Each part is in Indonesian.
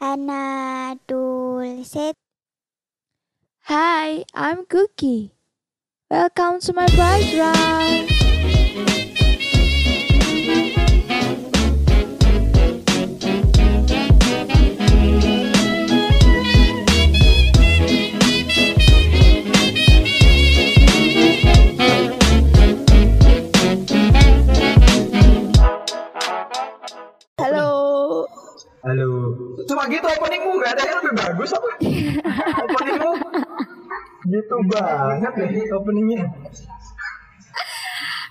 Anadul set. Hi, I'm Cookie. Welcome to my background. Gitu openingmu gak ada yang lebih bagus apa? openingmu gitu banget deh openingnya.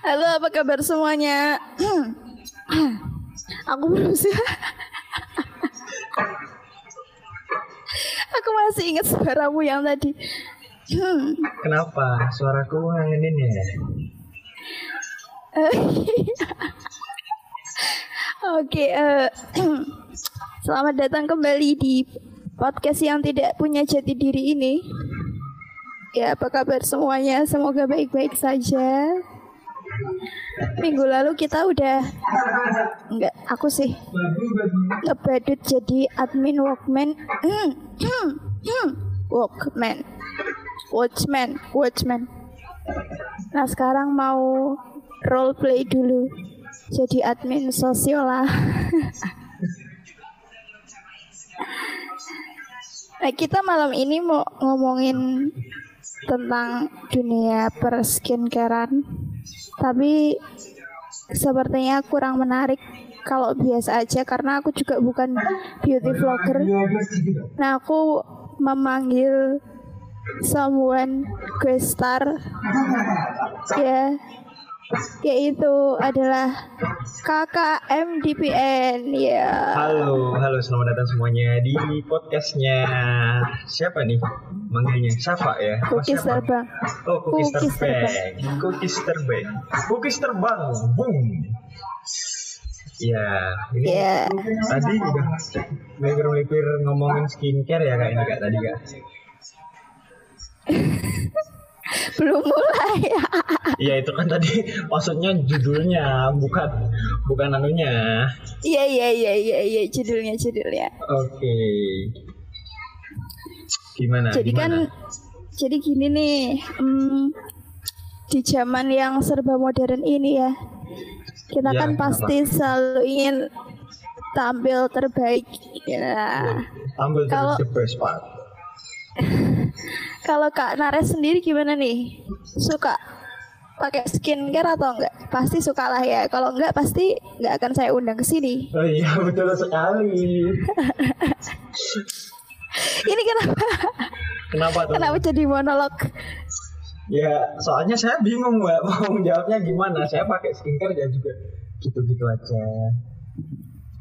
Halo, apa kabar semuanya? Aku berusaha. Aku masih ingat suaramu yang tadi. Kenapa? Suaraku ngangenin ya? Eh, Oke, eh, selamat datang kembali di podcast yang tidak punya jati diri ini. Ya, apa kabar semuanya? Semoga baik-baik saja. Minggu lalu kita udah enggak aku sih ngebadut jadi admin workman Hmm, hmm, hmm. workman watchman watchman nah sekarang mau role play dulu jadi admin sosiola nah kita malam ini mau ngomongin tentang dunia per skincarean. Tapi sepertinya kurang menarik kalau biasa aja karena aku juga bukan beauty vlogger. Nah aku memanggil someone guest star. Ya yaitu adalah kakak MDPN ya Halo, halo selamat datang semuanya di podcastnya siapa nih? Manggilnya Safa ya? Cookies siapa? terbang Oh, cookies, Cookies terbang. Cookies terbang. Cookies terbang. Boom. Ya, ini ya tadi udah melipir-melipir ngomongin skincare ya kak ini kak tadi kak. belum mulai Iya itu kan tadi maksudnya judulnya bukan bukan anunya. iya iya iya iya iya judulnya judulnya Oke. Gimana? jadi kan gimana? jadi gini nih hmm, di zaman yang serba modern ini ya kita Ya, kan pasti selalu ingin tampil terbaik ya ambil kalau- dari the best part. kalau kak Nares sendiri gimana nih suka pakai skincare atau enggak pasti suka lah ya kalau enggak pasti enggak akan saya undang ke sini Oh iya betul sekali. ini kenapa Kenapa tuh? kenapa jadi monolog Ya soalnya saya bingung mbak mau jawabnya gimana. Saya pakai skincare ya juga gitu-gitu aja.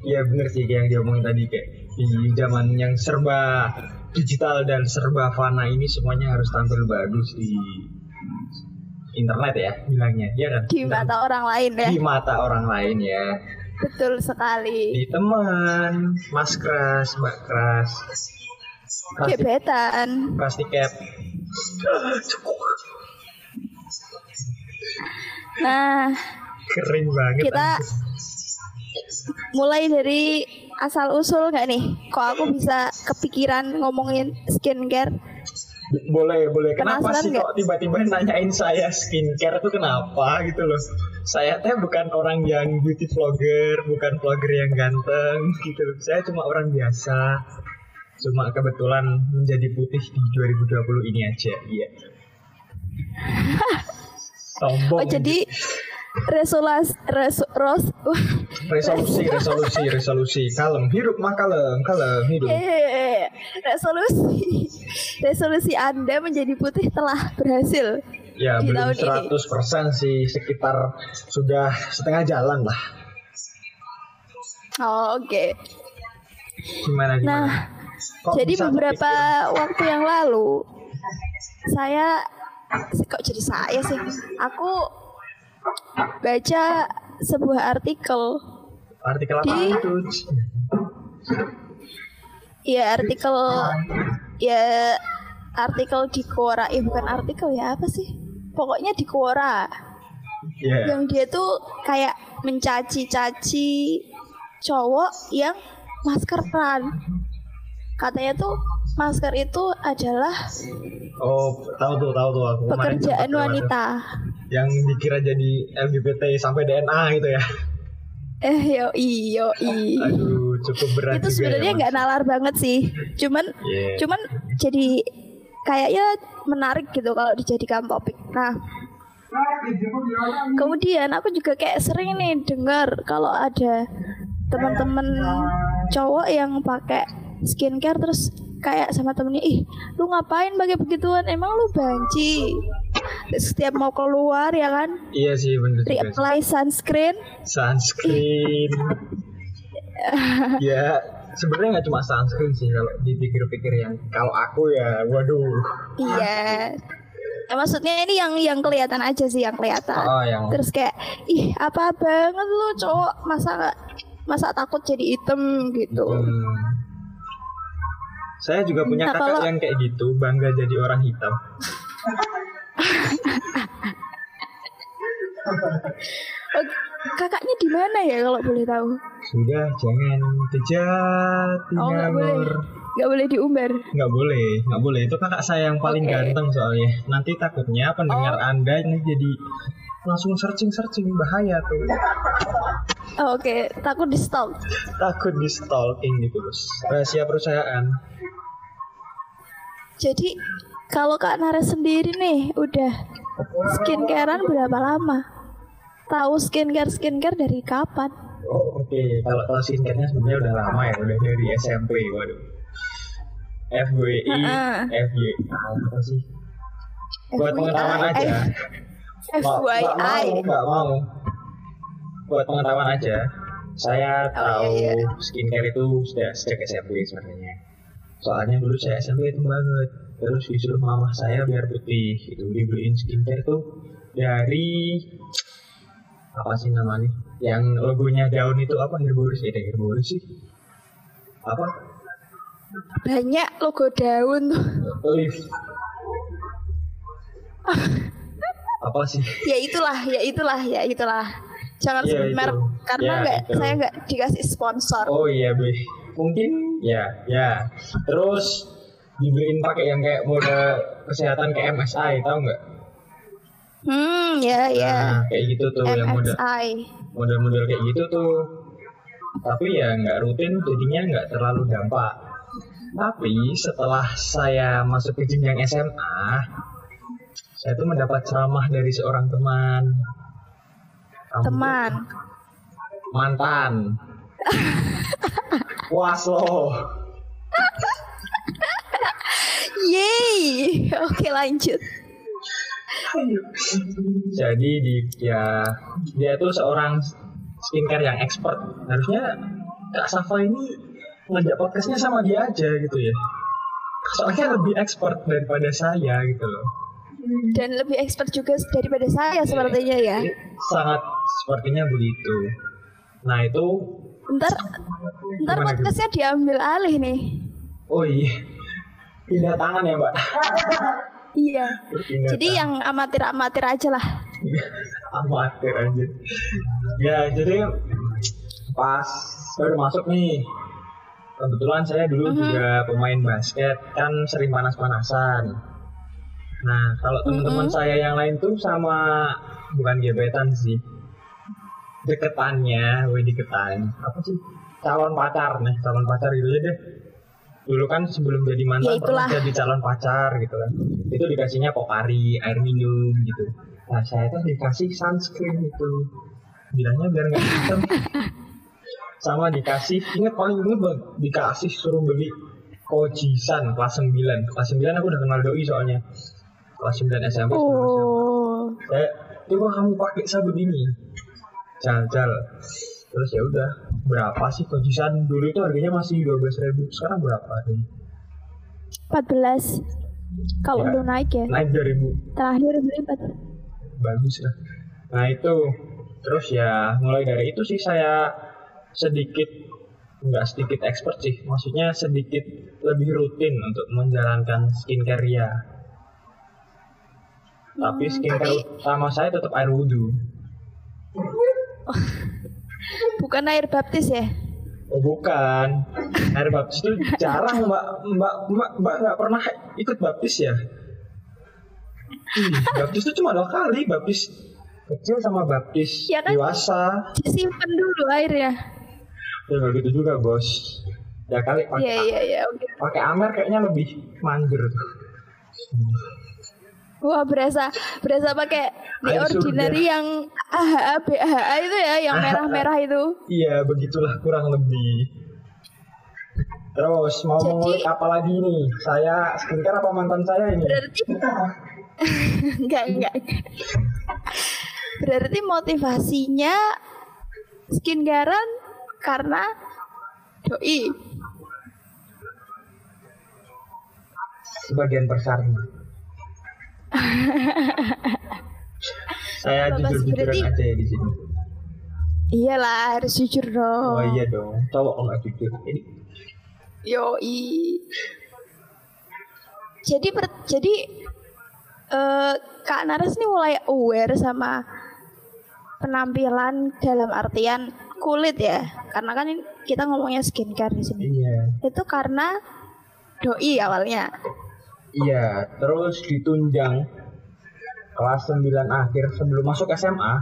Iya bener sih kayak yang diomongin tadi kayak di zaman yang serba digital dan serba fana ini semuanya harus tampil bagus di internet ya bilangnya. Ya kan? Di mata orang lain ya. Di mata orang lain ya. Betul sekali. Di teman mas keras mbak keras. Plastik gebetan. plastik cap. Nah kering banget kita mulai dari asal usul nggak nih? Kok aku bisa kepikiran ngomongin skincare? Boleh boleh. Kenapa Penasaran sih kok tiba-tiba nanyain saya skincare itu kenapa gitu loh? Saya teh bukan orang yang beauty vlogger bukan vlogger yang ganteng gitu loh. Saya cuma orang biasa. Cuma kebetulan menjadi putih di 2020 ini aja iya. Sombong oh jadi ros uh, resolusi resolusi resolusi. Kalem hidup mah kalem kalem hidup. Eh, resolusi resolusi anda menjadi putih telah berhasil ya di belum tahun ini. 100% sih sekitar sudah setengah jalan lah. Oh, oke. Gimana gimana? Nah Kok jadi beberapa waktu yang lalu saya kok jadi saya sih? Aku baca sebuah artikel. Artikel apa Di- itu? Ya artikel ya artikel di Quora. Eh bukan artikel ya apa sih? Pokoknya di Quora. Ya yang dia tuh kayak mencaci-caci cowok yang maskeran katanya tuh masker itu adalah Oh, tahu tuh, tahu tuh aku. pekerjaan tuh. wanita. Yang dikira jadi LGBT sampai DNA gitu ya. Eh yo iyo Aduh, cukup berat Itu sebenarnya ya, nggak nalar banget sih. Cuman Iya. cuman jadi kayaknya menarik gitu kalau dijadikan topik. Nah, kemudian aku juga kayak sering nih dengar kalau ada teman-teman cowok yang pakai skincare terus kayak sama temennya ih lu ngapain pakai begituan? Emang lu banci setiap mau keluar ya kan? Iya sih bener sih. reapply sunscreen. Sunscreen. ya, sebenarnya nggak cuma sunscreen sih kalau dipikir-pikir yang kalau aku ya, waduh. iya. Ya, maksudnya ini yang yang kelihatan aja sih yang kelihatan. Oh, yang terus kayak ih apa banget lu cowok? Masa masa takut jadi item gitu. Hmm. Saya juga punya Nah, kakak kalau- yang kayak gitu, bangga jadi orang hitam. Oh, kakaknya di mana ya kalau boleh tahu Sudah, jangan ke oh nggak boleh nggak boleh diumbar Nggak boleh, nggak boleh. Itu kakak saya yang paling Oke. ganteng soalnya. Nanti takutnya pendengar Oh. Anda ini jadi langsung searching-searching bahaya tuh. Oh, oke takut di stalk Takut di stalking gitu, Bos. Rahasia perusahaan. jadi kalau kak Nara sendiri nih udah skincarean berapa lama tahu skincare skincare dari kapan Oh, oke. Kalau tahu skincare-nya sebenarnya udah lama ya, udah dari SMP, waduh. FWI, Heeh. FY, apa sih? Buat pengetahuan aja. FYI mau, nggak mau. Buat pengetahuan aja. Saya Oh, tahu iya, iya. skincare itu sudah sejak SMP sebenarnya. Soalnya dulu saya SMP itu banget. Terus disuruh mama saya biar putih. Itu dibeliin skincare tuh dari apa sih namanya? Yang logonya daun itu apa? Herboris ya, Herboris sih. Apa? banyak logo daun tuh Olive. apa sih? ya itulah ya itulah ya itulah jangan sebut itu. merek karena Ya, nggak saya nggak dikasih sponsor Oh iya, Be. Mungkin ya, ya. Terus dibeliin pakai yang kayak mode kesehatan kayak MSI, tahu nggak? hmm ya ya Nah, kayak gitu tuh yang mode MXI model-model kayak gitu tuh. Tapi ya nggak rutin, jadinya nggak terlalu dampak. Tapi setelah saya masuk ke jenjang SMA, saya tuh mendapat ceramah dari seorang teman. Kamu- teman? Mantan. Puas lo Yeay. Oke lanjut. Jadi di ya dia tuh seorang skincare yang expert. Harusnya kak Safa ini ngajak podcastnya sama dia aja gitu ya. Soalnya lebih expert daripada saya gitu loh dan lebih expert juga daripada saya sepertinya ya. sangat sepertinya begitu. Nah itu ntar ntar Gimana, podcastnya diambil alih nih. Oh iya. Pindah tangan ya mbak? Iya. Jadi tangan. yang amatir amatir aja lah. Amatir aja. Ya jadi pas baru masuk nih kebetulan saya dulu juga pemain basket. Kan sering panas-panasan nah kalau teman-teman saya yang lain tuh sama bukan gebetan sih. Deketannya wih deketan. Apa sih? Calon pacar. Nih calon pacar gitu aja deh. Dulu kan sebelum jadi mantan Ya, pernah jadi calon pacar gitu kan. Itu dikasihnya pokari air minum gitu. Nah saya tuh dikasih sunscreen itu. Bilangnya biar nggak hitam. Sama dikasih ingat paling inget banget dikasih suruh beli kojisan kelas 9 kelas 9 aku udah kenal doi soalnya kelas 9 SMP oh. Saya coba kamu pakai sabun ini jal-jal terus ya udah berapa sih kojisan dulu itu harganya masih 12.000 ribu sekarang berapa nih? 14 kalau Ya. udah naik ya. Naik 2000 terakhir beli 14 bagus lah. Nah itu. Terus ya mulai dari itu sih saya sedikit nggak sedikit expert sih. Maksudnya sedikit lebih rutin untuk menjalankan skincare ya tapi Hmm, skincare tapi- utama saya tetap air wudhu bukan air baptis ya Oh bukan, air baptis itu jarang mbak mbak mbak mbak nggak pernah ikut baptis ya? Ih, baptis itu cuma dua kali, baptis kecil sama baptis Ya kan? dewasa. Disimpan dulu airnya. Ya nggak gitu juga bos. Ya kali pakai Iya iya iya. oke. pakai amer kayaknya lebih manjur tuh. Wah berasa berasa pakai di ordinary yang AHA BHA itu ya, yang merah-merah itu. Iya begitulah kurang lebih. Terus mau Jadi- mengulik apa lagi nih? Saya skincare apa mantan saya ini? Berarti enggak enggak. Berarti motivasinya skincarean karena doi. Sebagian besarnya. saya jujur-jujuran Berarti- aja ya di sini. Iyalah harus jujur dong. Oh iya dong, cowok kalau nggak jujur. Ini Yoi. Jadi per, jadi eh Kak Naras ini mulai aware sama penampilan dalam artian kulit ya. Karena kan kita ngomongnya skincare di sini. iya. Itu karena doi awalnya. Iya, terus ditunjang kelas 9 akhir sebelum masuk SMA.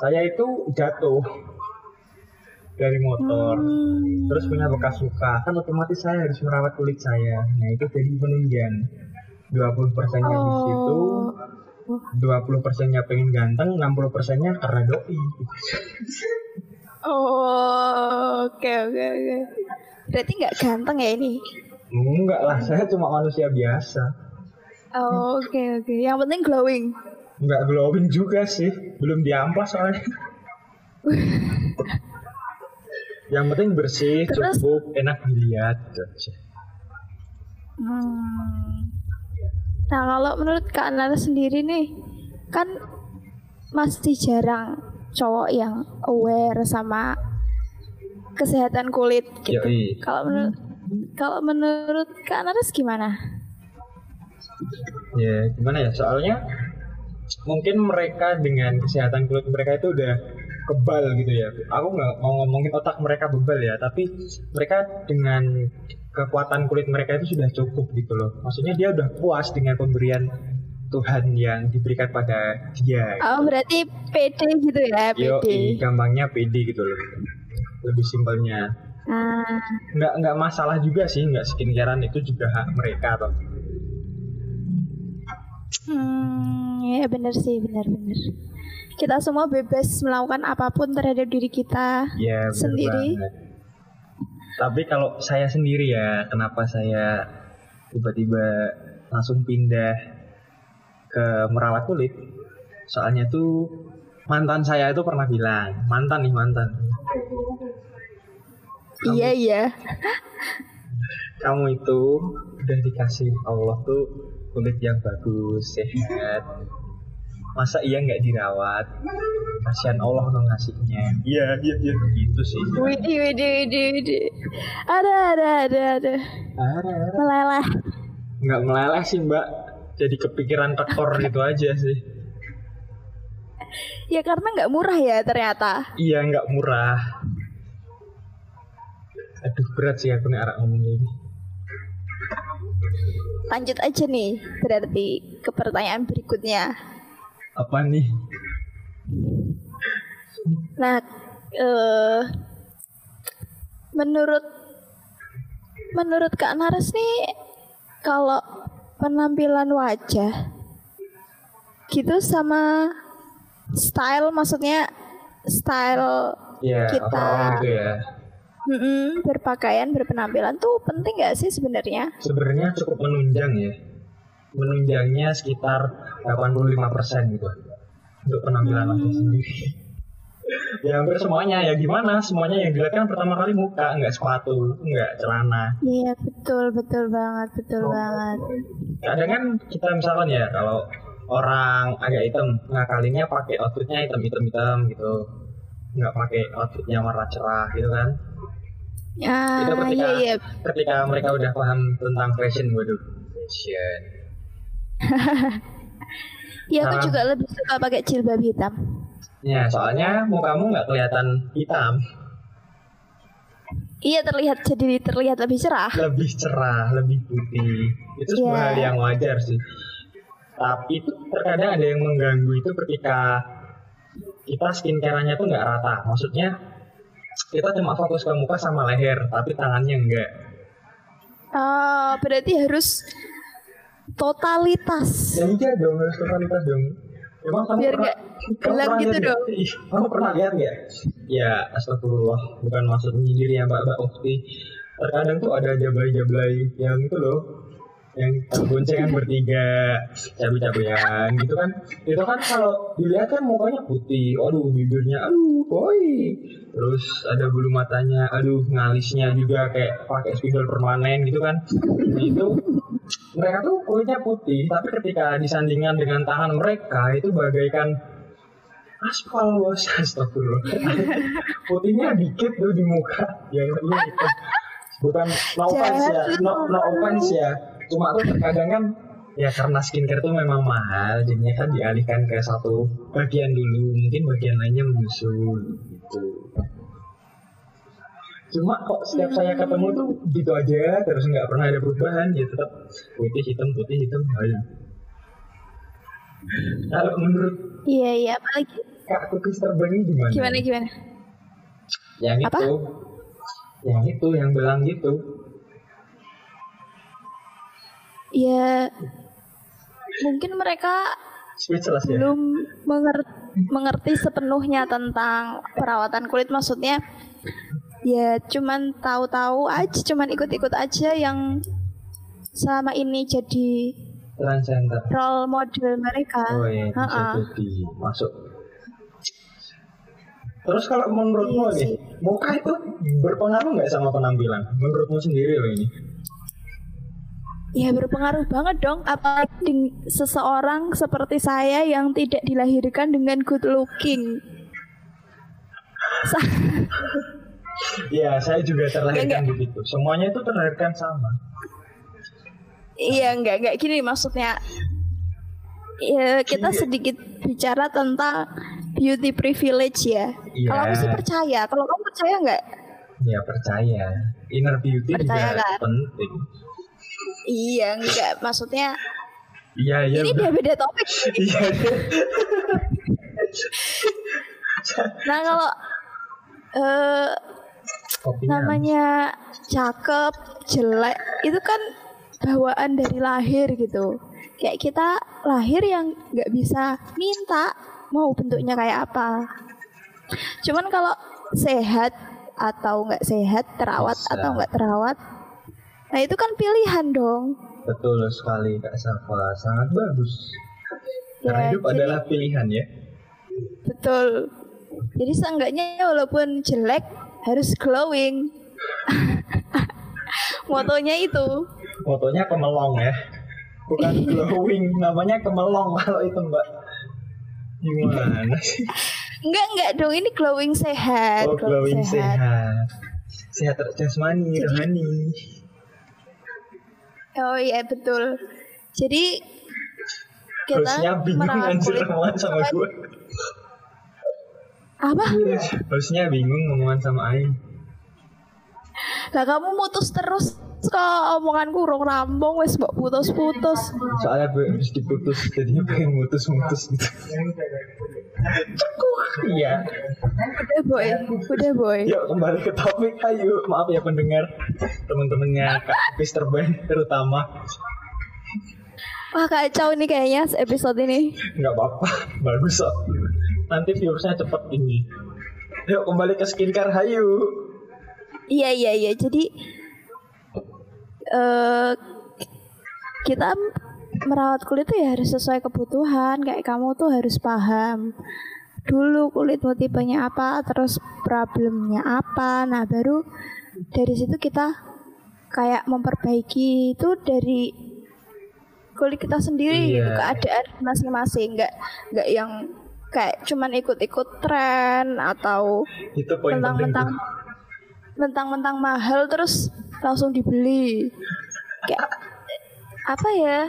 Saya itu jatuh dari motor. Hmm. Terus punya bekas luka, kan otomatis saya harus merawat kulit saya. Nah, itu jadi penunjang. 20 persennya di situ, Oh. 20 persennya pengen ganteng, 60 persennya karena doi. Oh, oke oke oke. Berarti nggak ganteng ya ini? Enggak lah, saya cuma manusia biasa. Oh, oke oke. Yang penting glowing. Enggak glowing juga sih, belum diamplas soalnya. Yang penting bersih, Terus? cukup, enak dilihat. aja. Hmm. Nah kalau menurut Kak Nara sendiri nih, kan masih jarang cowok yang aware sama kesehatan kulit gitu. Yoi. Kalau menurut kalau menurut Kak Naras gimana? Ya, gimana ya? Soalnya mungkin mereka dengan kesehatan kulit mereka itu udah kebal gitu ya. Aku nggak mau ngomongin otak mereka bebal ya, tapi mereka dengan kekuatan kulit mereka itu sudah cukup gitu loh. Maksudnya dia udah puas dengan pemberian Tuhan yang diberikan pada dia. Oh berarti PD gitu ya Yo, PD. gampangnya pede gitu loh. Lebih simpelnya. Nggak nggak masalah juga sih, nggak skincarean itu juga hak mereka toh. hmm, ya benar sih benar-benar. Kita semua bebas melakukan apa pun terhadap diri kita. Ya, Sendiri. banget. Tapi kalau saya sendiri ya, kenapa saya tiba-tiba langsung pindah ke merawat kulit? Soalnya tuh mantan saya itu pernah bilang, mantan nih mantan. Iya iya. Kamu itu udah dikasih Allah tuh kulit yang bagus, sehat. Masa iya nggak dirawat? Kasihan Allah dong ngasihnya. Iya, iya, iya. Gitu sih. Widih widih widih widih. Ada ada ada ada. Ada. Meleleh. nggak meleleh sih mbak jadi kepikiran tekor gitu aja sih Ya karena nggak murah ya ternyata. iya nggak murah aduh berat sih aku nih arah ngomongnya ini. Lanjut aja nih berarti ke pertanyaan berikutnya. apa nih? Nah, eh menurut menurut Kak Naras nih kalau penampilan wajah gitu sama style maksudnya style ya Kita- gitu ya mm-mm, berpakaian berpenampilan tuh penting gak sih sebenarnya? sebenarnya cukup menunjang ya. Menunjangnya sekitar 85% gitu. Untuk penampilan aku sendiri. Ya hampir semuanya. Ya gimana? Semuanya yang dilihat kan pertama kali muka. Nggak sepatu nggak celana. Iya betul betul banget betul banget. kadang kan kita misalkan ya kalau orang agak hitam ngakalinnya pakai outfitnya hitam hitam hitam gitu. Nggak pakai outfitnya warna cerah gitu kan Ah itu ketika iya iya ketika mereka udah paham tentang fashion waduh fashion Iya aku Ah. juga lebih suka pakai jilbab hitam. ya soalnya mukamu nggak kelihatan hitam Iya terlihat jadi terlihat lebih cerah. lebih cerah, lebih putih. Itu sebuah Iya. hal yang wajar sih. Tapi itu terkadang ada yang mengganggu itu ketika kita skincare-nya tuh nggak rata. Maksudnya kita cuma fokus ke muka sama leher, tapi tangannya enggak. Oh, berarti harus totalitas. Ya iya dong, harus totalitas dong. Emang kamu Biar pernah, kamu pernah gitu dong. kamu pernah lihat nggak? Ya, astagfirullah, bukan maksud menyindir ya Mbak Mbak Ukti. Terkadang tuh ada jablay-jablay yang itu loh, yang boncengan bertiga, cabai-cabean gitu kan. Itu kan kalau dilihat kan mukanya putih, aduh bibirnya, aduh boy. Terus ada bulu matanya, aduh ngalisnya juga kayak pakai spidol permanen gitu kan. Nah, itu mereka tuh kulitnya putih, tapi ketika disandingkan dengan tangan mereka itu bagaikan aspal bos, astagfirullah. Putihnya dikit tuh di muka, ya iya gitu. Bukan no offense ya, no, no offense ya. Cuma tuh terkadang kan ya karena skincare tuh memang mahal, jadinya kan dialihkan ke satu bagian dulu, mungkin bagian lainnya menyusul gitu. Cuma kok setiap saya ketemu tuh gitu aja terus nggak pernah ada perubahan ya tetap putih hitam putih hitam aja. Kalau menurut Iya iya apalagi Kak Kukis terbang ini gimana? gimana gimana? Yang Apa? itu, yang itu yang bilang gitu. Ya mungkin mereka Speechless ya. belum menger- mengerti sepenuhnya tentang perawatan kulit maksudnya ya cuman tahu-tahu aja cuman ikut-ikut aja yang selama ini jadi Transcender. role model mereka. Oh iya, Ha-ha. jadi masuk. Terus kalau menurutmu Iya nih, muka itu berpengaruh nggak sama penampilan? Menurutmu sendiri loh ini? Ya berpengaruh banget dong apalagi seseorang seperti saya yang tidak dilahirkan dengan good looking. Sa- Ya, saya juga terlahirkan Enggak. begitu. Semuanya itu terlahirkan sama. Iya enggak enggak gini maksudnya. Ya kita Gini. sedikit bicara tentang beauty privilege ya. Iya. Kalau aku sih percaya. Kalau kamu percaya nggak? Ya percaya. Inner beauty Percaya juga kan? penting. Iya enggak. Maksudnya Iya, iya. ini udah beda topik. Iya, iya. Nah kalau eh Kopinya namanya cakep, jelek itu kan bawaan dari lahir gitu. Kayak kita lahir yang nggak bisa minta mau bentuknya kayak apa. Cuman kalau sehat atau nggak sehat, terawat Bisa. atau nggak terawat, nah itu kan pilihan dong. Betul sekali Kak Safa, sangat bagus. Karena Ya, hidup jadi- adalah pilihan ya. Betul. Jadi seenggaknya walaupun jelek harus glowing. Motonya itu. Fotonya kemelong ya. Bukan glowing, namanya kemelong kalau itu Mbak. Gimana sih? Enggak enggak dong ini glowing sehat. Oh, glowing sehat. Sehat jasmani, Jadi- rohani. Oh iya betul. Jadi kita Harusnya bingung anjir omongan sama gue. apa? Harusnya bingung ngomongan sama Aing. Lah kamu mutus terus kok omonganku urung rambung wes mbok putus-putus. Soalnya gue habis diputus, jadinya pengen mutus-mutus gitu. Cekuh. Iya. Udah boy, udah boy. Yuk kembali ke topik ayo maaf ya pendengar teman-temannya Kak Mister Ben terutama Wah kacau nih kayaknya episode ini. nggak apa-apa bagus kok nanti viewersnya cepet ini yuk kembali ke skincare hayu Iya iya iya. Jadi eh kita merawat kulit tuh ya harus sesuai kebutuhan. Kayak kamu tuh harus paham dulu kulitmu tipenya apa, terus problemnya apa. Nah baru dari situ kita kayak memperbaiki itu dari kulit kita sendiri Iya. gitu, keadaan masing-masing. Nggak nggak yang kayak cuman ikut-ikut tren atau itu poin mentang-mentang mentang-mentang mahal terus langsung dibeli kayak apa ya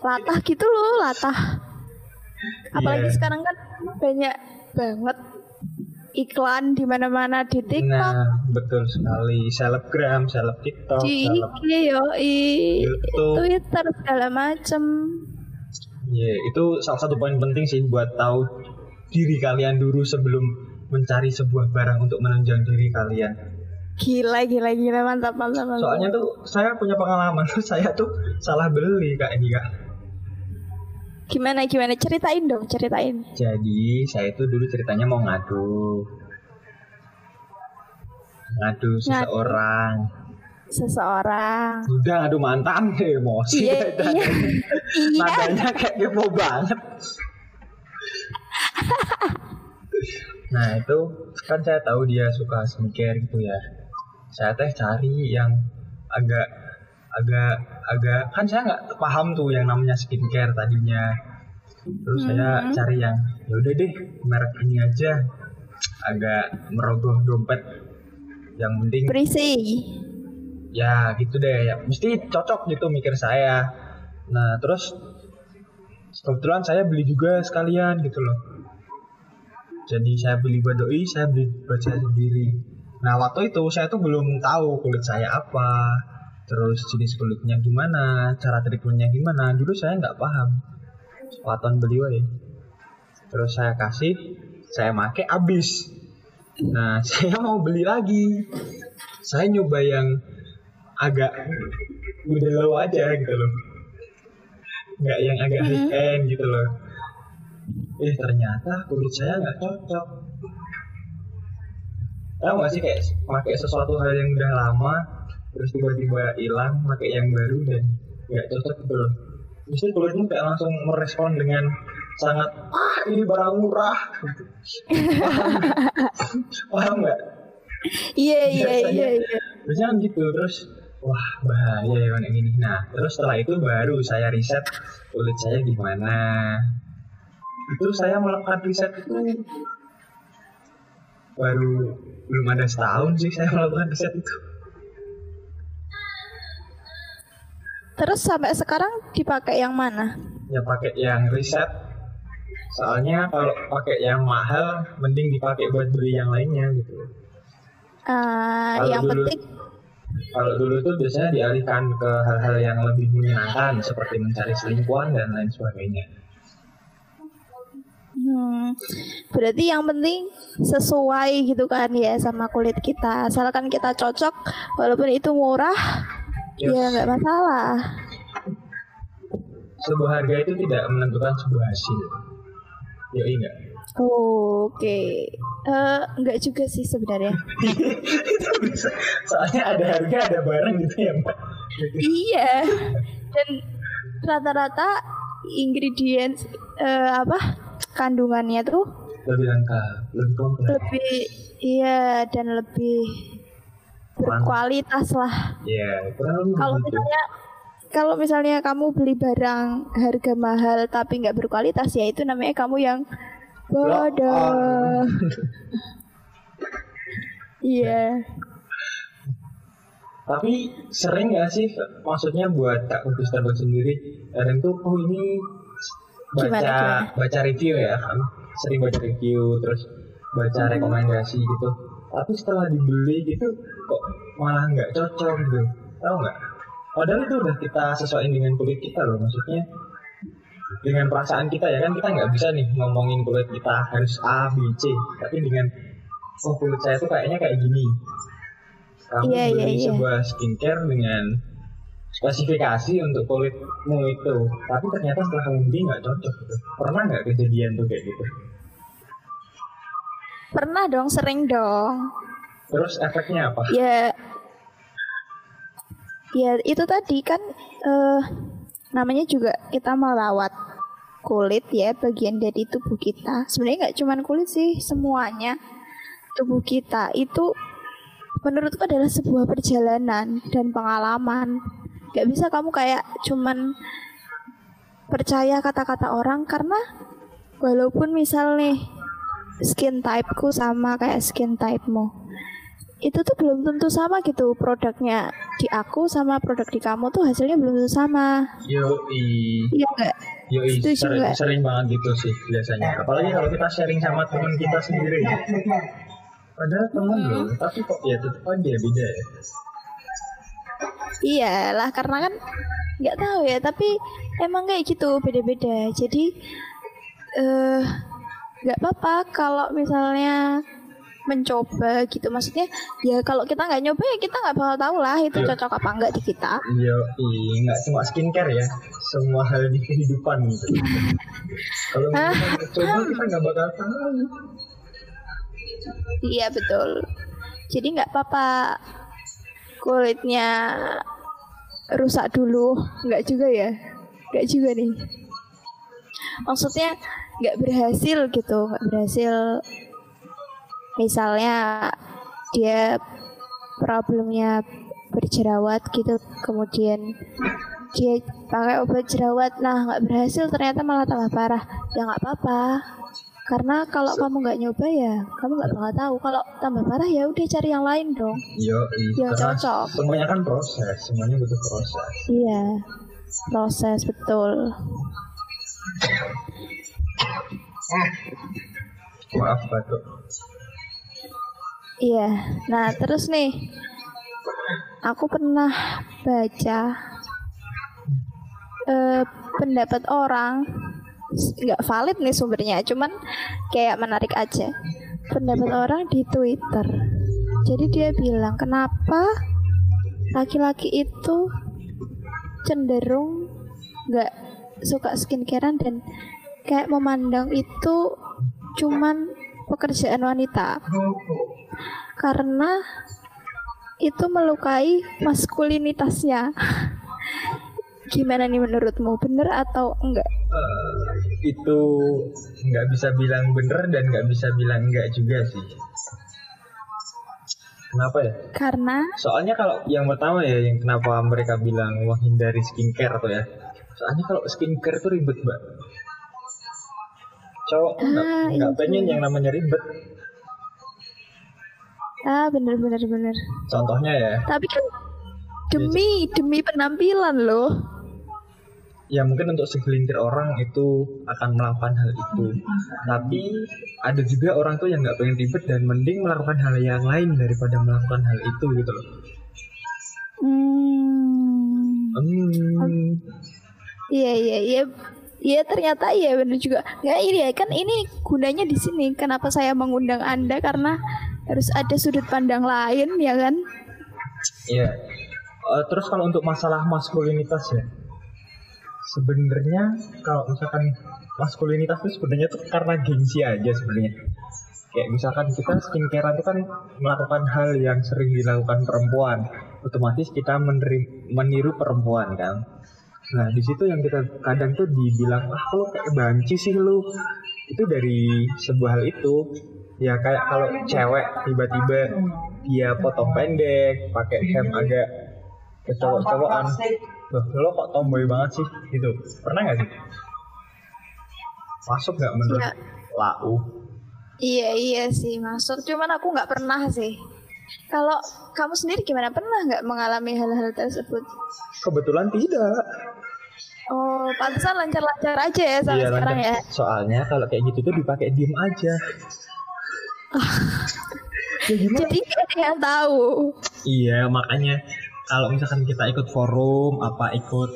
latah gitu loh latah apalagi Iya. sekarang kan banyak banget iklan di mana-mana di TikTok, Nah, betul sekali. Selebgram, seleb TikTok, di seleb IG, yoi, YouTube. Twitter segala macem. Iya, itu salah satu poin penting sih buat tahu diri kalian dulu sebelum mencari sebuah barang untuk menunjang diri kalian. Gila, gila, gila, mantap, mantap, mantap. Soalnya tuh saya punya pengalaman tuh saya tuh salah beli kak ini kak. Gimana, gimana? Ceritain dong, ceritain. Jadi saya itu dulu ceritanya mau ngadu, ngadu seseorang. Seseorang. Udah ngadu mantan emosi. Iya, iya. Iya. Nadanya kayak kepo banget. nah itu kan saya tahu dia suka skincare gitu ya. Saya teh cari yang agak agak agak kan saya nggak paham tuh yang namanya skincare tadinya. Terus saya Hmm. cari yang ya udah deh merek ini aja agak merogoh dompet. Yang penting Berisi. ya gitu deh ya mesti cocok gitu mikir saya nah terus kebetulan saya beli juga sekalian gitu loh jadi saya beli buat doi saya beli buat saya sendiri nah waktu itu saya tuh belum tahu kulit saya apa. Terus jenis kulitnya gimana cara treatmentnya gimana. Dulu saya nggak paham waton beli wae terus saya kasih saya make habis. Nah saya mau beli lagi. Saya nyoba yang agak udah low aja gitu loh. Nggak yang agak high end gitu loh. Eh ternyata kulit saya nggak cocok tahu nggak sih kayak pakai sesuatu hal yang udah lama terus tiba-tiba hilang pakai yang baru dan nggak cocok gitu loh. Mesti kulitmu kayak langsung merespon dengan sangat ah ini barang murah. Paham nggak? Iya, iya, iya, iya. biasanya kan gitu terus wah bahaya ya kayak gini. Nah terus setelah itu baru saya riset kulit saya gimana. Itu saya melakukan riset itu baru belum ada setahun sih saya melakukan riset itu. Terus sampai sekarang dipakai yang mana? ya pakai yang riset. Soalnya kalau pakai yang mahal mending dipakai buat beli yang lainnya gitu. Ah, Kalau yang dulu- penting kalau dulu tuh biasanya dialihkan ke hal-hal yang lebih menyenangkan seperti mencari selingkuhan dan lain sebagainya hmm, berarti yang penting sesuai gitu kan ya sama kulit kita. Asalkan kita cocok walaupun itu murah Yes. ya nggak masalah. sebuah harga itu tidak menentukan sebuah hasil. Ya enggak. Oke. Eh enggak juga sih sebenarnya. Soalnya ada harga, ada barang gitu ya, Mbak. iya. Dan rata-rata ingredients eh, apa kandungannya tuh Lebih lengkap, lebih kompleks. lebih iya dan lebih berkualitas lah. Ya, lebih Kalau begitu. misalnya kalau misalnya kamu beli barang harga mahal tapi nggak berkualitas ya itu namanya kamu yang bodoh. Iya. Tapi sering nggak sih, maksudnya buat Kak Kudus Starbucks sendiri, kadang tuh, oh ini baca Gimana, gimana? baca review ya, kan? sering baca review, terus baca Hmm. rekomendasi gitu. Tapi setelah dibeli gitu, kok malah nggak cocok gitu, tahu nggak? Padahal itu udah kita sesuaiin dengan kulit kita loh, maksudnya dengan perasaan kita ya kan kita nggak bisa nih ngomongin kulit kita harus A, B, C, tapi dengan oh kulit saya tuh kayaknya kayak gini. Kamu Iya, iya, beli iya. sebuah skincare dengan spesifikasi untuk kulitmu itu, tapi ternyata setelah kamu beli nggak cocok gitu. Pernah nggak kejadian tuh kayak gitu? Pernah dong, sering dong. Terus efeknya apa? Ya, ya itu tadi kan eh namanya juga kita merawat kulit ya bagian dari tubuh kita. Sebenarnya nggak cuman kulit sih, semuanya tubuh kita itu menurutku adalah sebuah perjalanan dan pengalaman. Gak bisa kamu kayak cuman percaya kata-kata orang karena walaupun misal nih skin typeku sama kayak skin typemu itu tuh belum tentu sama gitu produknya di aku sama produk di kamu tuh hasilnya belum tentu sama Yoi, iya enggak yoi Setuju sering, sering banget gitu sih biasanya. Apalagi kalau kita sharing sama teman kita sendiri. Padahal temen loh, tapi kok ya tetap aja beda ya. Iyalah karena kan nggak tahu ya tapi emang kayak gitu beda-beda jadi eh nggak apa-apa kalau misalnya mencoba gitu maksudnya ya kalau kita nggak nyoba ya kita nggak bakal tahu lah itu Iya. cocok apa enggak di kita Iya, iya, nggak cuma skincare ya, semua hal di kehidupan gitu. Kalau Ah. kita coba kita nggak bakal tahu. iya betul jadi nggak apa-apa kulitnya rusak dulu. Nggak juga ya? Nggak juga nih. Maksudnya nggak berhasil gitu nggak berhasil. Misalnya dia problemnya berjerawat gitu kemudian dia pakai obat jerawat. Nah nggak berhasil ternyata malah tambah parah. Ya nggak apa-apa karena kalau kamu nggak nyoba ya kamu nggak bakal tahu kalau tambah parah ya udah cari yang lain dong Iya, iya. Cocok. Semuanya kan proses, semuanya butuh proses. iya proses betul Maaf batuk. Iya, nah terus nih, aku pernah baca eh, pendapat orang, nggak valid nih sumbernya, cuman kayak menarik aja. Pendapat orang di Twitter. Jadi dia bilang, kenapa laki-laki itu cenderung nggak suka skincarean dan kayak memandang itu cuman pekerjaan wanita karena itu melukai maskulinitasnya. Gimana nih menurutmu? Bener atau enggak? Eh, itu nggak bisa bilang bener dan nggak bisa bilang enggak juga sih. Kenapa ya? Karena Soalnya kalau yang pertama ya, yang kenapa mereka bilang menghindari skincare tuh ya. Soalnya kalau skincare tuh ribet mbak. Cowok Ah, nggak iya. pengen yang namanya ribet. ah bener bener bener. Contohnya ya, Tapi kan demi demi penampilan loh. Ya mungkin untuk segelintir orang itu akan melakukan hal itu. Tapi ada juga orang tuh yang nggak pengen ribet dan mending melakukan hal yang lain daripada melakukan hal itu gitu loh. Hmm. Hmm, Iya iya iya. Iya ternyata iya bener juga. Nggak ini ya kan ini gunanya di sini. Kenapa saya mengundang anda karena harus ada sudut pandang lain ya kan? Iya. Eh, terus kalau untuk masalah maskulinitas ya, sebenarnya kalau misalkan maskulinitas itu sebenarnya tuh karena gengsi aja sebenarnya. Kayak misalkan kita skincare itu kan melakukan hal yang sering dilakukan perempuan, otomatis kita meniru perempuan kan. Nah di situ yang kita kadang tuh dibilang ah lu kayak banci sih lu itu dari sebuah hal itu ya kayak kalau cewek tiba-tiba dia potong pendek pakai hem agak kecowok-cowokan loh lo kok tomboy banget sih gitu pernah nggak sih masuk nggak menurut Iya. lau Iya iya sih masuk. Cuman aku nggak pernah sih. Kalau kamu sendiri gimana pernah nggak mengalami hal-hal tersebut? kebetulan tidak Oh, pantesan lancar-lancar aja ya sampai Iya, sekarang lancar. ya. soalnya kalau kayak gitu tuh dipakai diem aja ya gimana Jadi ada yang tahu. Iya makanya kalau misalkan kita ikut forum apa ikut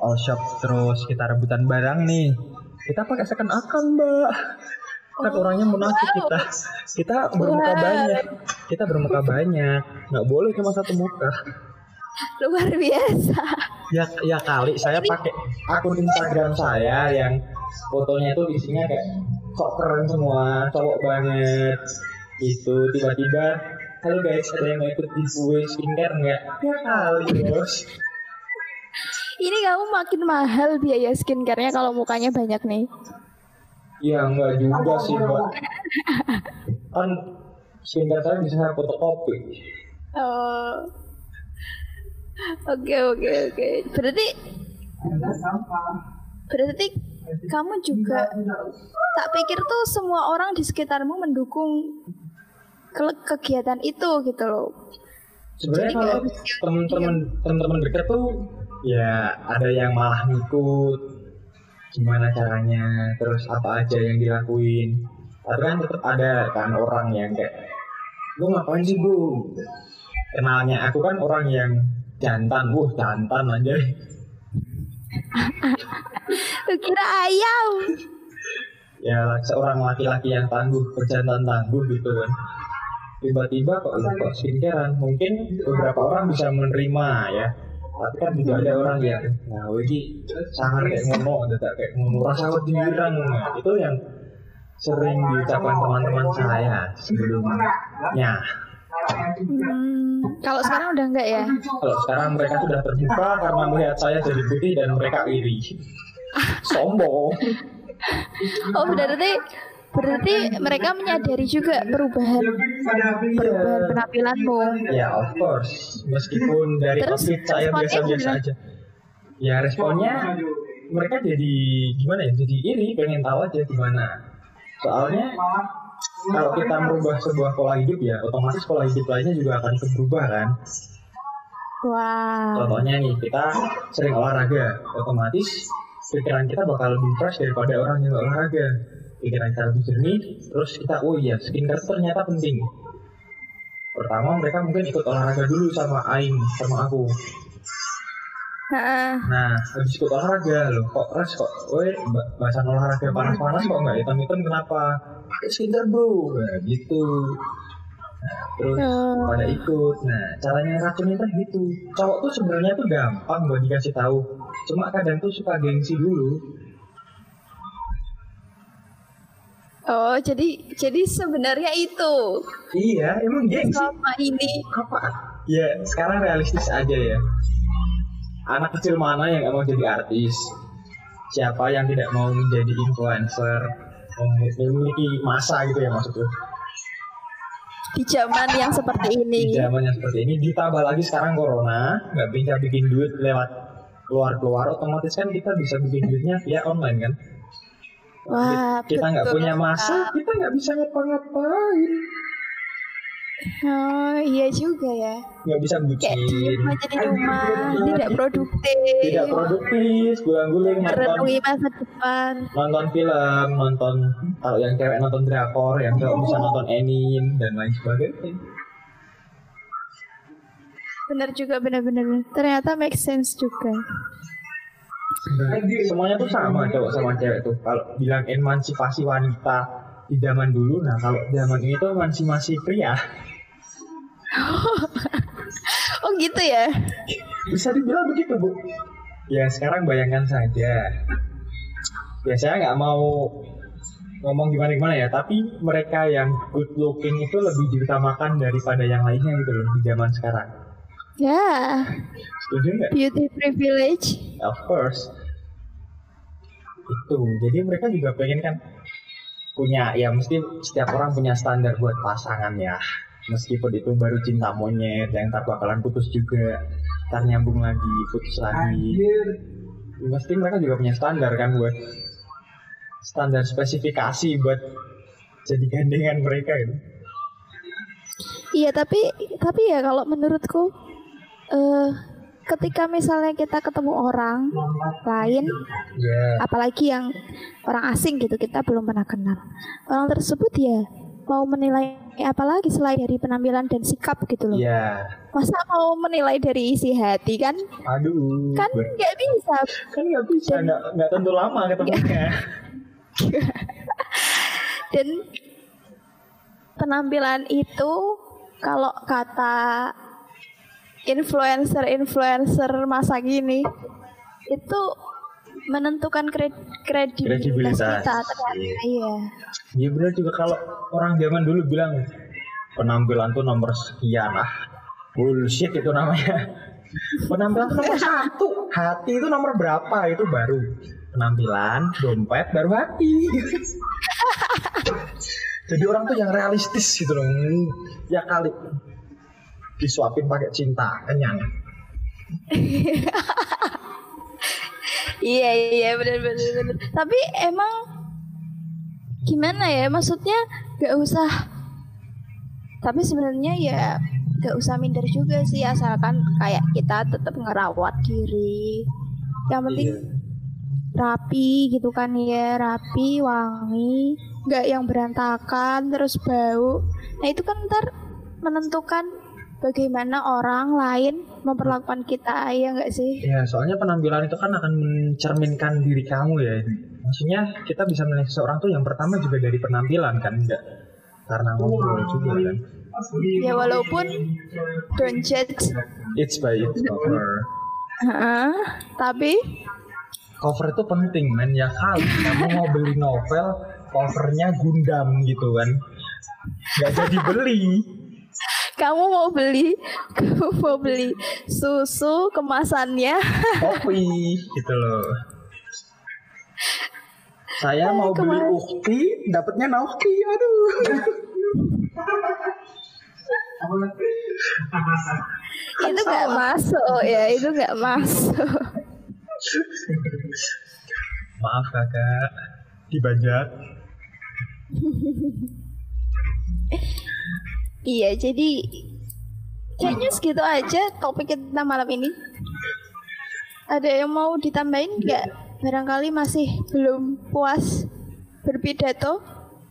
all shop terus kita rebutan barang nih kita pakai second account mbak. Kan Oh, orangnya munafik kita. Kita bermuka Wow. banyak. Kita bermuka banyak. Nggak boleh cuma satu muka. Luar biasa. ya ya kali saya pakai akun Instagram saya yang fotonya itu isinya kayak sok keren semua cowok banget. Itu tiba-tiba halo guys ada yang mau ikut giveaway skincare nggak ya kali bos Ini kamu makin mahal biaya skincare-nya kalau mukanya banyak nih. ya nggak juga sih mbak kan skincare saya bisa fotokopi Oh. Oke oke oke. Berarti berarti kamu juga tak pikir tuh semua orang di sekitarmu mendukung ke- kegiatan itu gitu loh. sebenarnya Jadi kalau teman-teman teman-teman dekat tuh ya ada yang malah ngikut gimana caranya terus apa aja yang dilakuin tapi kan tetap ada kan orang yang kayak lu ngapain sih bro kenalnya aku kan orang yang jantan wah jantan aja Lu kira ayam. ya seorang laki-laki yang tangguh berjantan tangguh gitu kan tiba-tiba kok lu kok skincarean mungkin beberapa orang bisa menerima ya. Tapi kan juga ada orang yang nah ini sangat kayak ngono ada kayak ngono. Rasa nah, itu yang sering diucapkan teman-teman saya sebelumnya. Hmm, kalau sekarang udah enggak ya? kalau sekarang mereka sudah terbuka karena melihat saya jadi putih dan mereka iri. Sombong. Oh berarti berarti mereka menyadari juga perubahan perubahan penampilanmu. Ya of course, meskipun dari Terus outfit saya biasa-biasa aja. Ya responnya mereka jadi gimana ya? Jadi iri, pengen tahu aja gimana. Soalnya kalau kita merubah sebuah pola hidup ya, otomatis pola hidup lainnya juga akan ikut berubah kan. Wow. Contohnya nih, kita sering olahraga, otomatis pikiran kita bakal lebih fresh daripada orang yang olahraga. Pikiran kita lebih jernih, terus kita, oh iya, skincare itu ternyata penting. Pertama mereka mungkin ikut olahraga dulu sama Aing, sama aku. Nah, habis ikut olahraga loh, kok res kok, woi ba- bahasan olahraga panas-panas kok nggak hitam-hitam kenapa? Pakai skincare bro, nah, gitu. Nah, terus Oh. pada ikut. Nah, caranya racunnya tuh gitu. Cowok tuh sebenarnya tuh gampang buat dikasih tahu. Cuma kadang tuh suka gengsi dulu. Oh, jadi jadi sebenarnya itu Iya, emang gengsi. selama ini. Apa? Ya, sekarang realistis aja ya. Anak kecil mana yang mau jadi artis? Siapa yang tidak mau menjadi influencer? Memiliki masa gitu ya maksudnya. di zaman yang seperti Di ini. zaman yang seperti ini ditambah lagi sekarang corona nggak bisa bikin duit lewat keluar-keluar otomatis kan kita bisa bikin duitnya via online kan Wah, kita nggak punya masa kita nggak bisa ngapa-ngapain Oh, iya juga ya. nggak bisa Kayak bucin diem aja di rumah, tidak produktif. tidak produktif guling-guling nonton Merenungi masa depan. nonton film nonton kalau yang cewek nonton drakor yang cowok bisa nonton anime dan lain sebagainya Benar juga, benar-benar. Ternyata make sense juga. Semuanya tuh sama cowok sama cewek tuh. Kalau bilang emansipasi wanita di zaman dulu nah kalau zaman ini tuh emansipasi pria. Oh gitu ya? bisa dibilang begitu bu. Ya sekarang bayangkan saja. Ya saya nggak mau ngomong gimana gimana ya tapi mereka yang good looking itu lebih diutamakan daripada yang lainnya gitu loh di zaman sekarang Ya, setuju nggak? Beauty privilege. of course. Itu jadi mereka juga pengen kan punya ya mesti setiap orang punya standar buat pasangan ya. Meskipun itu baru cinta monyet yang ntar bakalan putus juga ntar nyambung lagi putus lagi. Mesti mereka juga punya standar kan buat standar spesifikasi buat jadi gandengan mereka itu Iya, tapi tapi ya kalau menurutku eh ketika misalnya kita ketemu orang lain ya. apalagi yang orang asing gitu kita belum pernah kenal. Orang tersebut ya mau menilai apa lagi selain dari penampilan dan sikap gitu loh. Ya. Masa mau menilai dari isi hati kan? Aduh. Kan nggak bisa. Kan nggak bisa nggak nggak tentu lama ketemunya. Dan penampilan itu kalau kata influencer-influencer masa gini itu menentukan kred- kredibilitas, Kredibilitas. kita ternyata iya. Ya benar juga. Kalau orang zaman dulu bilang penampilan tuh nomor sekian ah bullshit itu namanya. Penampilan tuh nomor satu, hati itu nomor berapa? Itu baru. Penampilan, dompet baru hati. Jadi orang tuh yang realistis gitu loh. Ya kali disuapin pakai cinta kenyang. iya iya benar benar benar tapi emang gimana ya maksudnya gak usah tapi sebenarnya ya gak usah minder juga sih asalkan kayak kita tetap ngerawat diri yang penting Iya. rapi gitu kan ya rapi wangi nggak yang berantakan terus bau nah itu kan ntar menentukan bagaimana orang lain memperlakukan kita ya nggak sih Ya, soalnya penampilan itu kan akan mencerminkan diri kamu ya. Maksudnya kita bisa menilai seseorang tuh yang pertama juga dari penampilan kan, enggak karena ngobrol juga kan. ya walaupun don't judge It's by its cover. Heeh, tapi Cover itu penting men ya kali kamu mau beli novel covernya Gundam gitu kan. Gak jadi beli. Kamu mau beli kamu mau beli susu kemasannya kopi gitu loh. Saya mau beli Kemarin- ukti, dapatnya nauki. Aduh. itu nggak masuk ya itu nggak masuk Maaf kakak, dibajak. Iya jadi kayaknya segitu aja topik kita malam ini ada yang mau ditambahin nggak barangkali masih belum puas berpidato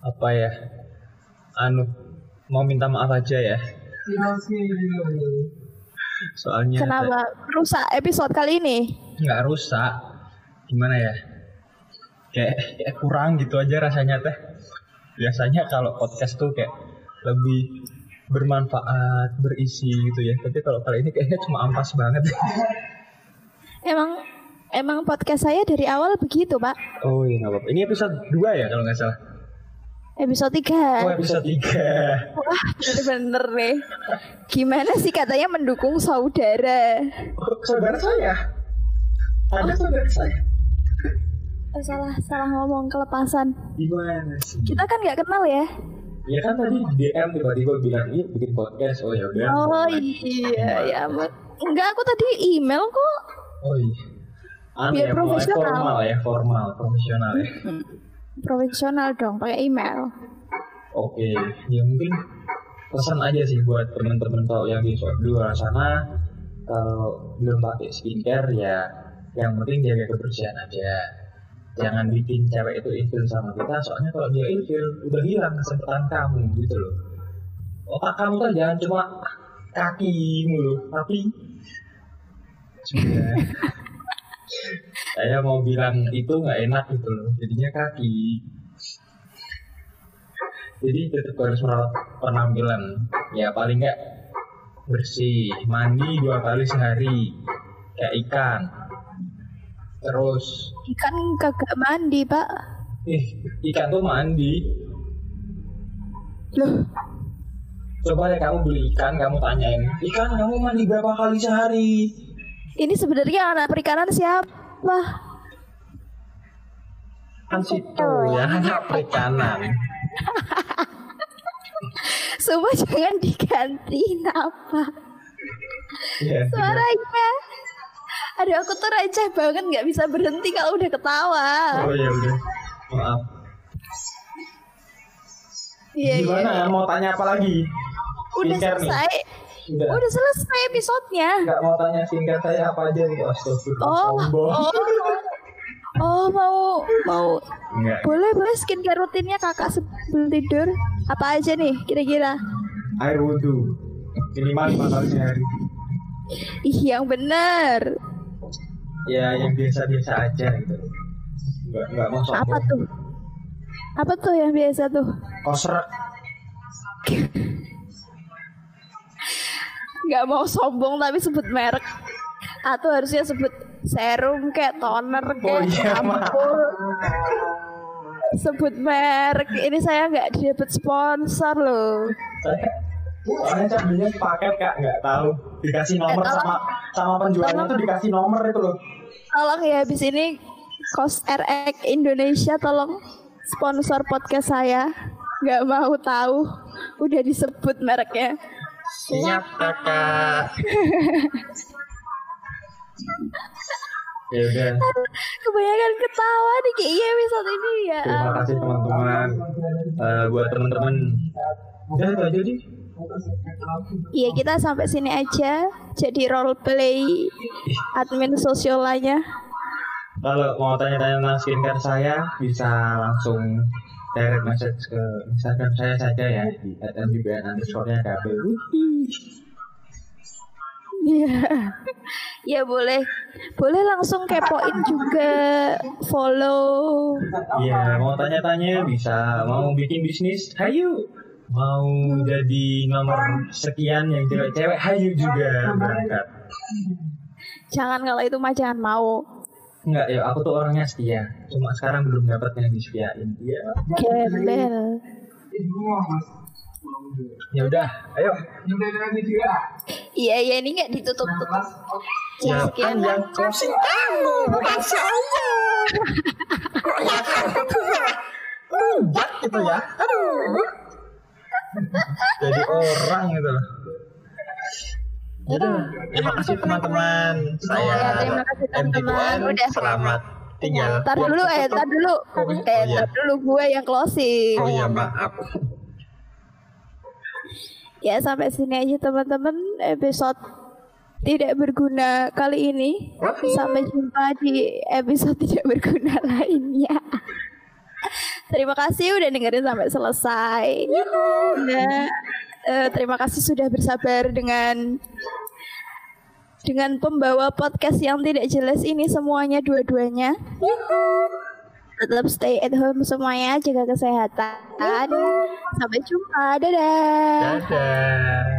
Apa ya? Anu, mau minta maaf aja ya. Soalnya kenapa rusak episode kali ini nggak rusak. Gimana ya? Kayak, kayak kurang gitu aja rasanya teh. Biasanya kalau podcast tuh kayak lebih bermanfaat, berisi gitu ya. Tapi kalau kali ini kayaknya cuma ampas banget. emang emang podcast saya dari awal begitu pak oh iya nggak apa-apa. Ini episode 2 ya kalau nggak salah. episode 3 Oh episode 3. Wah, bener-bener nih. Gimana sih katanya mendukung saudara? saudara saya. Ada saudara saya. Eh, salah salah ngomong kelepasan. Gimana sih? Kita kan nggak kenal ya. Ya kan tadi DM tiba-tiba bilang ini bikin podcast. Oh ya udah. Oh iya ya ampun. Enggak, aku tadi email kok. Oh iya. Anu Biar ya, profesional. formal ya, formal, profesional ya. Profesional dong, pakai email. Oke, ya mungkin pesan aja sih buat temen-temen kalau yang di di luar sana kalau belum pakai skincare ya yang penting jaga kebersihan aja. Jangan bikin cewek itu ilfil sama kita, soalnya kalau dia ilfil udah hilang kesempatan kamu gitu loh. Otak kamu kan jangan cuma kaki mulu, tapi sudah. Saya mau bilang itu nggak enak gitu loh, jadinya kaki. Jadi tetap harus merawat penampilan. Ya paling nggak bersih mandi dua kali sehari. Kayak ikan terus. Ikan kagak mandi, Pak. ih ikan tuh mandi. Loh, coba deh kamu beli ikan kamu tanyain ikan kamu mandi berapa kali sehari? Ini sebenarnya anak perikanan siapa? kan situ ya anak perikanan. Semua jangan diganti apa ya, suaranya. Aduh aku tuh receh banget nggak bisa berhenti kalau udah ketawa. oh ya udah maaf Iya iya. gimana mau tanya apa lagi Udah Skincare nih. selesai. udah Udah selesai episodenya. nggak mau tanya singkat saya apa aja nih astagfirullah Oh, oh, oh mau mau Enggak. boleh boleh skincare rutinnya kakak sebelum tidur apa aja nih kira-kira? air wudhu minimal lima kali sehari Ih yang bener. Ya yang biasa-biasa aja gitu nggak nggak mau sombong Apa tuh? Apa tuh yang biasa tuh? kosrak Nggak mau sombong tapi sebut merek. Atau harusnya sebut serum kayak toner oh kayak iya maaf ampul. Sebut merek. Ini saya nggak dapat sponsor loh. Soalnya saya belinya paket kak nggak tahu dikasih nomor Eh, sama sama penjualnya Tolong. tuh dikasih nomor itu loh Tolong ya habis ini Kos RX Indonesia tolong sponsor podcast saya. Nggak mau tahu. Udah disebut mereknya. siap kakak ya udah Kebanyakan ketawa nih kayaknya episode ini ya. terima kasih teman-teman Eh, buat teman-teman udah itu aja deh Iya kita sampai sini aja. Jadi role play admin sosialanya. kalau mau tanya-tanya tentang skincare saya bisa langsung direct message ke Instagram saya saja ya di @mbn underscore-nya. Iya. ya boleh. Boleh langsung kepoin juga follow. Iya, mau tanya-tanya bisa, mau bikin bisnis, hayu. Mau jadi nomor sekian yang cewek-cewek, hayu juga berangkat. Jangan kalau itu mah jangan mau. Enggak, ya aku tuh orangnya setia. Cuma sekarang belum dapat yang disetiain. Iya. Gembel. Ya udah, ayo. Iya iya ini nggak ditutup tutup. Ya, kan yang closing kamu, bukan saya. Kok ya kamu Buat gitu ya. Aduh. Jadi orang gitu loh. Jadi, terima kasih teman-teman. Saya Ya, terima kasih, teman-teman. MT1, Udah. Selamat tinggal. Tar dulu eh, tar dulu. Oh, Eh, iya. tar dulu gue yang closing. Oh iya, maaf. Ya sampai sini aja teman-teman episode tidak berguna kali ini. Sampai jumpa di episode tidak berguna lainnya. Terima kasih udah dengerin sampai selesai. Nah, eh, terima kasih sudah bersabar dengan dengan pembawa podcast yang tidak jelas ini semuanya dua-duanya. Tetap stay at home semuanya, jaga kesehatan. Sampai jumpa, dadah. Dadah.